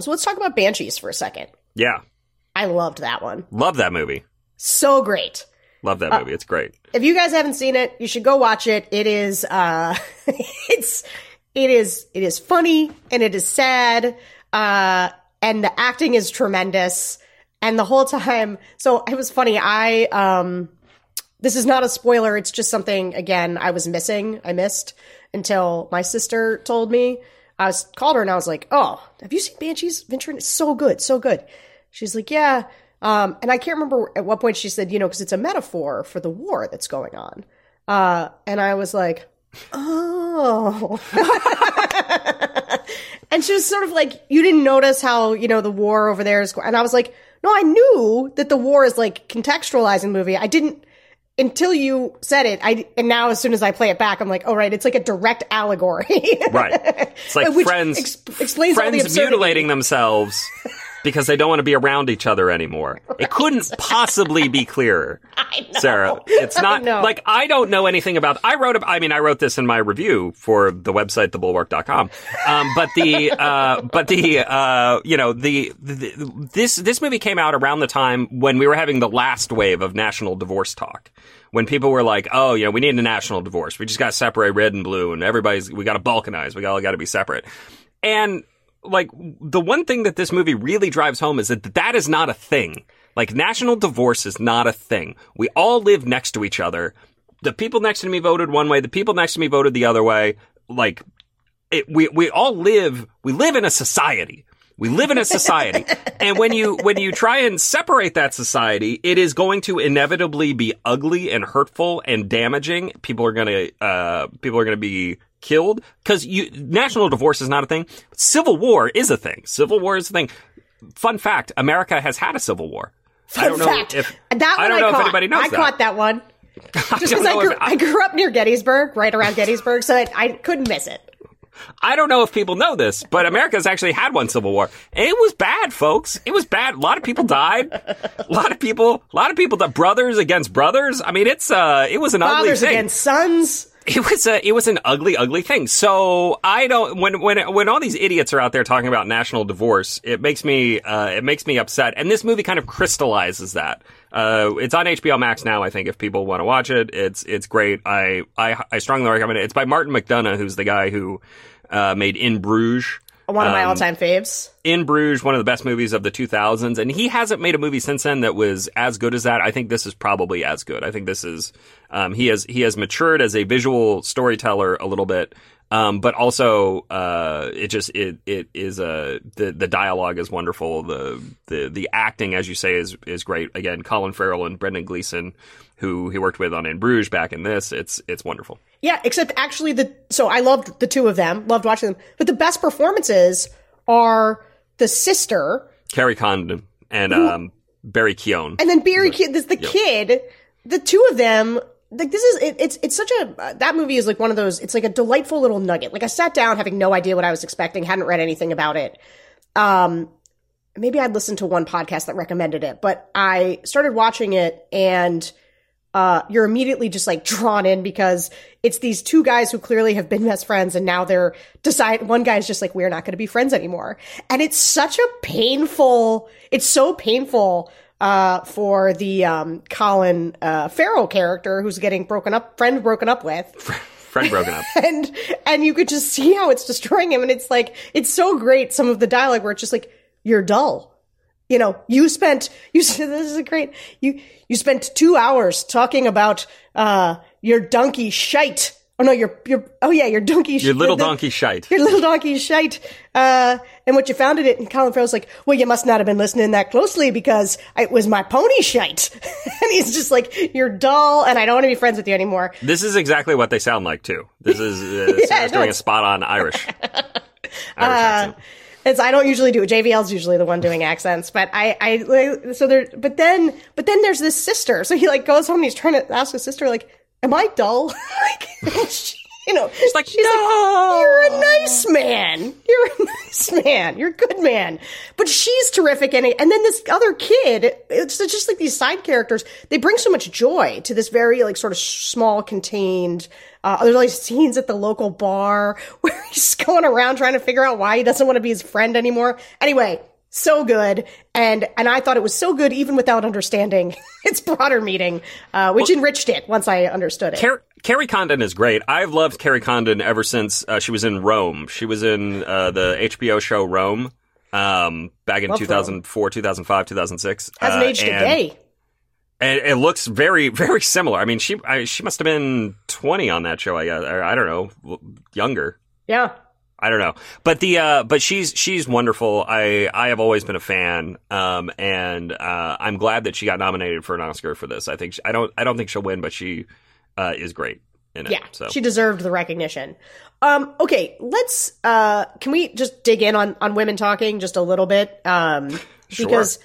So let's talk about Banshees for a second. Yeah, I loved that one. love that movie. So great. Love Uh, that movie. it's great. If you guys haven't seen it, you should go watch it. It is uh it's it is it is funny and it is sad. Uh and the acting is tremendous. And the whole time so it was funny. I um this is not a spoiler, it's just something again I was missing. I missed until my sister told me. I was called her and I was like, "Oh, have you seen Banshees Inisherin? It's so good, so good." She's like, "Yeah." Um, and I can't remember at what point she said, "You know, because it's a metaphor for the war that's going on." Uh, and I was like, "Oh." and she was sort of like, "You didn't notice how you know the war over there is," go-" and I was like, "No, I knew that the war is like contextualizing the movie. I didn't." Until you said it, I and now as soon as I play it back, I'm like, oh right, it's like a direct allegory. Right. It's like Which friends ex- explains all the friends absurdity. mutilating themselves because they don't want to be around each other anymore. It couldn't possibly be clearer. I know. Sarah, it's I not know. like I don't know anything about. I wrote. I mean, I wrote this in my review for the website thebulwark.com. Um, but the uh, but the uh, you know the, the this this movie came out around the time when we were having the last wave of national divorce talk. When people were like, "Oh, you know, we need a national divorce. We just got to separate red and blue, and everybody's we got to balkanize. We all got to be separate." And like the one thing that this movie really drives home is that that is not a thing. Like national divorce is not a thing. We all live next to each other. The people next to me voted one way. The people next to me voted the other way. Like it, we we all live. We live in a society. We live in a society. and when you when you try and separate that society, it is going to inevitably be ugly and hurtful and damaging. People are going to uh people are going to be killed cuz you national divorce is not a thing. Civil war is a thing. Civil war is a thing. Fun fact, America has had a civil war. I don't know fact, if that one I don't know caught. if anybody knows I that. caught that one. Just because I, know grew, I grew up near Gettysburg, right around Gettysburg, so I, I couldn't miss it. I don't know if people know this, but America's actually had one civil war. And it was bad, folks. It was bad. A lot of people died. A lot of people, a lot of people, the brothers against brothers. I mean, it's, uh, it was an ugly Fathers thing. against sons. It was a, it was an ugly, ugly thing. So I don't, when, when, when all these idiots are out there talking about national divorce, it makes me, uh, it makes me upset. And this movie kind of crystallizes that. Uh, it's on HBO Max now, I think, if people want to watch it. It's, it's great. I, I, I strongly recommend it. It's by Martin McDonagh, who's the guy who, uh, made In Bruges. One of my Um, all-time faves. In Bruges, one of the best movies of the 2000s, and he hasn't made a movie since then that was as good as that. I think this is probably as good. I think this is um, he has he has matured as a visual storyteller a little bit, um, but also uh, it just it it is a the the dialogue is wonderful. The the the acting, as you say, is is great. Again, Colin Farrell and Brendan Gleeson, who he worked with on In Bruges back in this, it's it's wonderful. Yeah, except actually the so I loved the two of them, loved watching them. But the best performances are the sister Kerry Condon and um, Barry Keoghan. and then Barry Kid, this the kid, the two of them. Like this is it, it's it's such a uh, that movie is like one of those. It's like a delightful little nugget. Like I sat down having no idea what I was expecting, hadn't read anything about it. Um, maybe I'd listened to one podcast that recommended it, but I started watching it and uh, you're immediately just like drawn in because it's these two guys who clearly have been best friends and now they're decide one guy's just like we're not going to be friends anymore and it's such a painful it's so painful uh, for the um, Colin uh, Farrell character who's getting broken up friend broken up with. Friend broken up. and and you could just see how it's destroying him. And it's like it's so great some of the dialogue where it's just like you're dull. You know you spent you said this is great. You you spent two hours talking about uh your donkey shite oh no your your oh yeah your donkey Your little the- donkey shite. your little donkey shite uh and what you found in it and Colin Farrell's like well you must not have been listening that closely because it was my pony shite and he's just like you're dull and I don't want to be friends with you anymore This is exactly what they sound like too. This is uh, no, doing a spot on Irish. Irish accent. It's I don't usually do it. JVL's usually the one doing accents, but I I so there but then but then there's this sister. So he like goes home and he's trying to ask his sister like, "Am I dull?" like she, you know, She's like, she's no. you're a nice man. You're a nice man. You're a good man. But she's terrific. And, and then this other kid, it's just like these side characters, they bring so much joy to this very like sort of small, contained, uh, there's like scenes at the local bar where he's going around trying to figure out why he doesn't want to be his friend anymore. Anyway, so good. And, and I thought it was so good even without understanding its broader meaning, uh, which enriched it once I understood it. Car- Kerry Condon is great. I've loved Kerry Condon ever since uh, she was in Rome. She was in uh, the HBO show Rome um, back in Love 2004, 2005, 2006. Hasn't Uh, aged a and- day. And it looks very, very similar. I mean, she I, she must have been 20 on that show. I guess. I don't know, younger. Yeah. I don't know, but the uh, but she's she's wonderful. I I have always been a fan, um, and uh, I'm glad that she got nominated for an Oscar for this. I think she, I don't I don't think she'll win, but she uh, is great in it. Yeah, so she deserved the recognition. Um, okay, let's. Uh, can we just dig in on on women talking just a little bit? Um, Sure. because